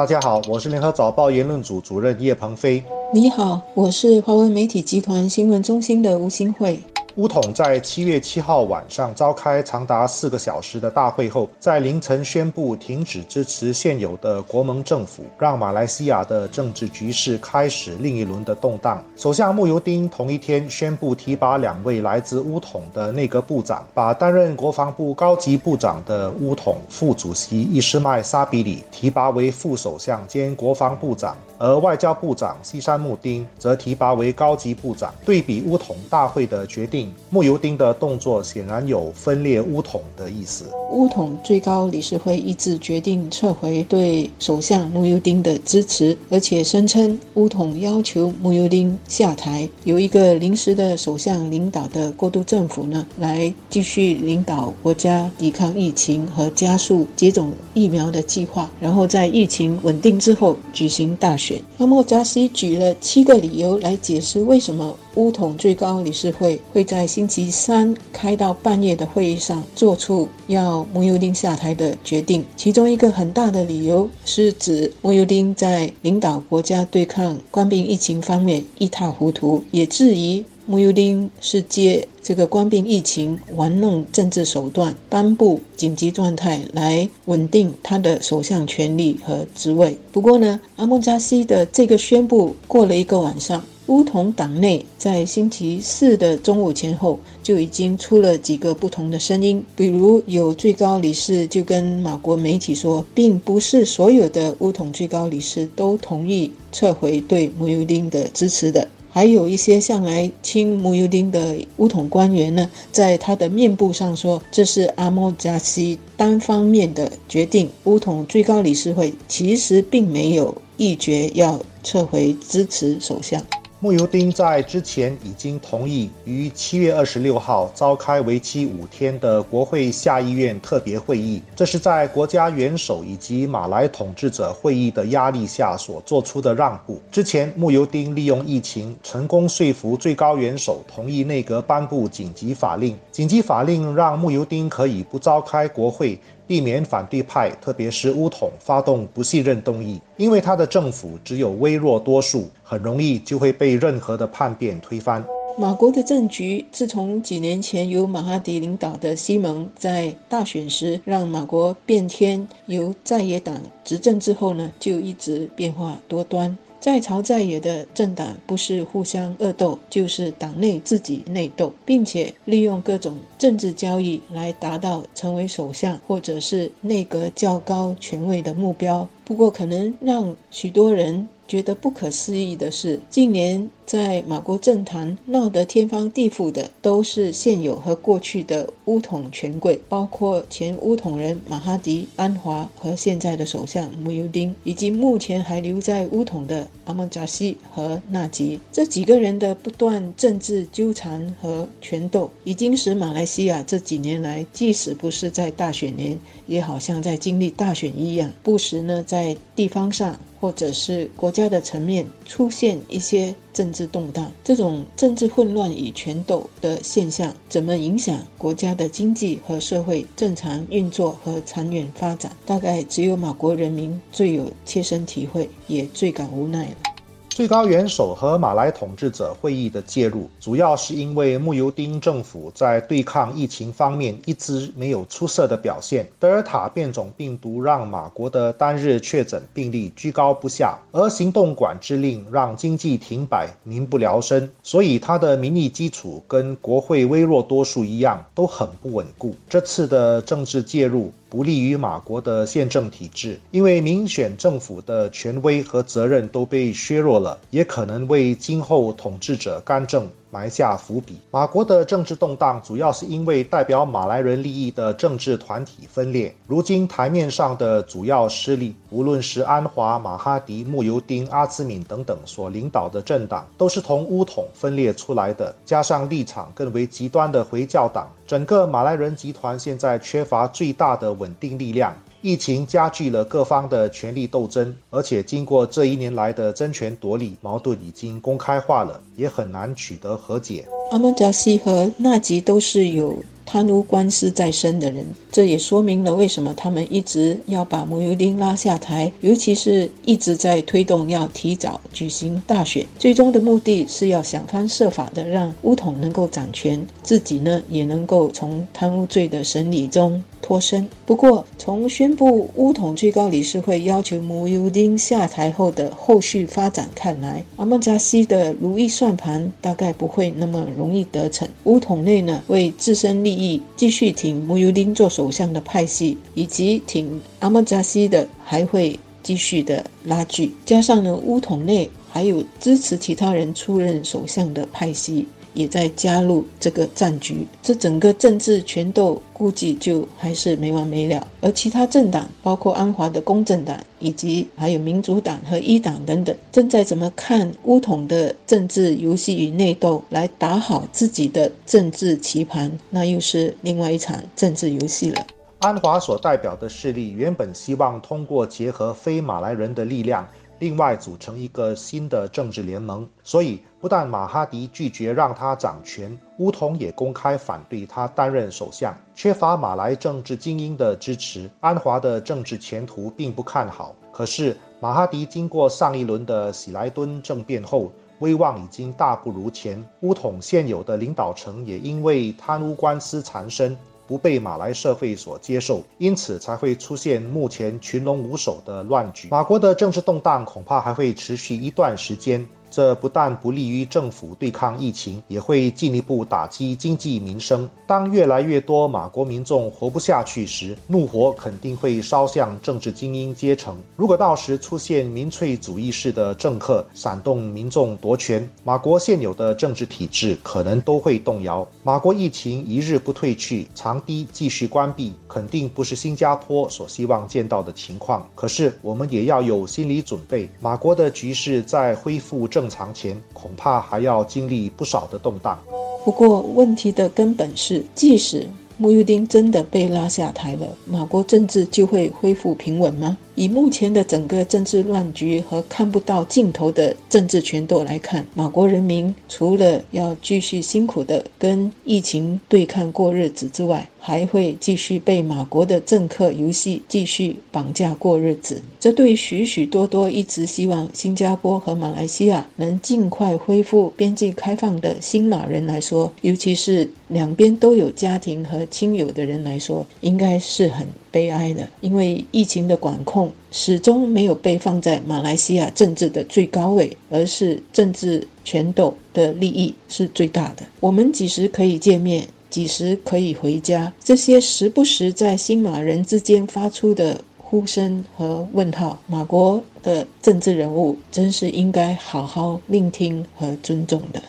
大家好，我是联合早报言论组主任叶鹏飞。你好，我是华为媒体集团新闻中心的吴新慧。乌统在七月七号晚上召开长达四个小时的大会后，在凌晨宣布停止支持现有的国盟政府，让马来西亚的政治局势开始另一轮的动荡。首相慕尤丁同一天宣布提拔两位来自乌统的内阁部长，把担任国防部高级部长的乌统副主席伊斯麦沙比里提拔为副首相兼国防部长。而外交部长西山木丁则提拔为高级部长。对比乌统大会的决定，穆尤丁的动作显然有分裂乌统的意思。乌统最高理事会一致决定撤回对首相穆尤丁的支持，而且声称乌统要求穆尤丁下台，由一个临时的首相领导的过渡政府呢，来继续领导国家抵抗疫情和加速接种疫苗的计划，然后在疫情稳定之后举行大选。阿莫扎西举了七个理由来解释为什么乌统最高理事会会在星期三开到半夜的会议上做出要穆尤丁下台的决定。其中一个很大的理由是指穆尤丁在领导国家对抗官兵疫情方面一塌糊涂，也质疑。穆尤丁是借这个官兵疫情玩弄政治手段，颁布紧急状态来稳定他的首相权力和职位。不过呢，阿莫扎西的这个宣布过了一个晚上，乌统党内在星期四的中午前后就已经出了几个不同的声音。比如有最高理事就跟马国媒体说，并不是所有的乌统最高理事都同意撤回对穆尤丁的支持的。还有一些向来亲穆尤丁的乌统官员呢，在他的面部上说，这是阿莫扎西单方面的决定。乌统最高理事会其实并没有议决要撤回支持首相。穆尤丁在之前已经同意于七月二十六号召开为期五天的国会下议院特别会议，这是在国家元首以及马来统治者会议的压力下所做出的让步。之前，穆尤丁利用疫情成功说服最高元首同意内阁颁布紧急法令，紧急法令让穆尤丁可以不召开国会。避免反对派，特别是乌统发动不信任动议，因为他的政府只有微弱多数，很容易就会被任何的叛变推翻。马国的政局自从几年前由马哈迪领导的西蒙在大选时让马国变天，由在野党执政之后呢，就一直变化多端。在朝在野的政党不是互相恶斗，就是党内自己内斗，并且利用各种政治交易来达到成为首相或者是内阁较高权位的目标。不过，可能让许多人。觉得不可思议的是，近年在马国政坛闹得天翻地覆的，都是现有和过去的乌统权贵，包括前乌统人马哈迪、安华和现在的首相穆尤丁，以及目前还留在乌统的阿曼扎西和纳吉。这几个人的不断政治纠缠和权斗，已经使马来西亚这几年来，即使不是在大选年，也好像在经历大选一样，不时呢在地方上。或者是国家的层面出现一些政治动荡，这种政治混乱与权斗的现象，怎么影响国家的经济和社会正常运作和长远发展？大概只有马国人民最有切身体会，也最感无奈了。最高元首和马来统治者会议的介入，主要是因为穆尤丁政府在对抗疫情方面一直没有出色的表现。德尔塔变种病毒让马国的单日确诊病例居高不下，而行动管制令让经济停摆、民不聊生，所以他的民意基础跟国会微弱多数一样都很不稳固。这次的政治介入。不利于马国的宪政体制，因为民选政府的权威和责任都被削弱了，也可能为今后统治者干政。埋下伏笔。马国的政治动荡主要是因为代表马来人利益的政治团体分裂。如今台面上的主要势力，无论是安华、马哈迪、穆尤丁、阿兹敏等等所领导的政党，都是从乌统分裂出来的。加上立场更为极端的回教党，整个马来人集团现在缺乏最大的稳定力量。疫情加剧了各方的权力斗争，而且经过这一年来的争权夺利，矛盾已经公开化了，也很难取得和解。阿曼扎西和纳吉都是有。贪污官司在身的人。这也说明了为什么他们一直要把穆尤丁拉下台，尤其是一直在推动要提早举行大选。最终的目的是要想方设法的让乌统能够掌权，自己呢也能够从贪污罪的审理中。脱身。不过，从宣布乌统最高理事会要求穆尤丁下台后的后续发展看来，阿曼扎西的如意算盘大概不会那么容易得逞。乌统内呢，为自身利益继续挺穆尤丁做首相的派系，以及挺阿莫扎西的，还会继续的拉锯。加上呢，乌统内还有支持其他人出任首相的派系。也在加入这个战局，这整个政治权斗估计就还是没完没了。而其他政党，包括安华的公正党，以及还有民主党和一党等等，正在怎么看乌统的政治游戏与内斗，来打好自己的政治棋盘，那又是另外一场政治游戏了。安华所代表的势力原本希望通过结合非马来人的力量。另外组成一个新的政治联盟，所以不但马哈迪拒绝让他掌权，乌统也公开反对他担任首相。缺乏马来政治精英的支持，安华的政治前途并不看好。可是马哈迪经过上一轮的喜来敦政变后，威望已经大不如前。乌统现有的领导层也因为贪污官司缠身。不被马来社会所接受，因此才会出现目前群龙无首的乱局。马国的政治动荡恐怕还会持续一段时间。这不但不利于政府对抗疫情，也会进一步打击经济民生。当越来越多马国民众活不下去时，怒火肯定会烧向政治精英阶层。如果到时出现民粹主义式的政客煽动民众夺权，马国现有的政治体制可能都会动摇。马国疫情一日不退去，长堤继续关闭，肯定不是新加坡所希望见到的情况。可是我们也要有心理准备，马国的局势在恢复正。正常前恐怕还要经历不少的动荡。不过，问题的根本是，即使穆尤丁真的被拉下台了，马国政治就会恢复平稳吗？以目前的整个政治乱局和看不到尽头的政治权斗来看，马国人民除了要继续辛苦的跟疫情对抗过日子之外，还会继续被马国的政客游戏继续绑架过日子。这对许许多多一直希望新加坡和马来西亚能尽快恢复边境开放的新马人来说，尤其是两边都有家庭和亲友的人来说，应该是很。悲哀的，因为疫情的管控始终没有被放在马来西亚政治的最高位，而是政治权斗的利益是最大的。我们几时可以见面，几时可以回家，这些时不时在新马人之间发出的呼声和问号，马国的政治人物真是应该好好聆听和尊重的。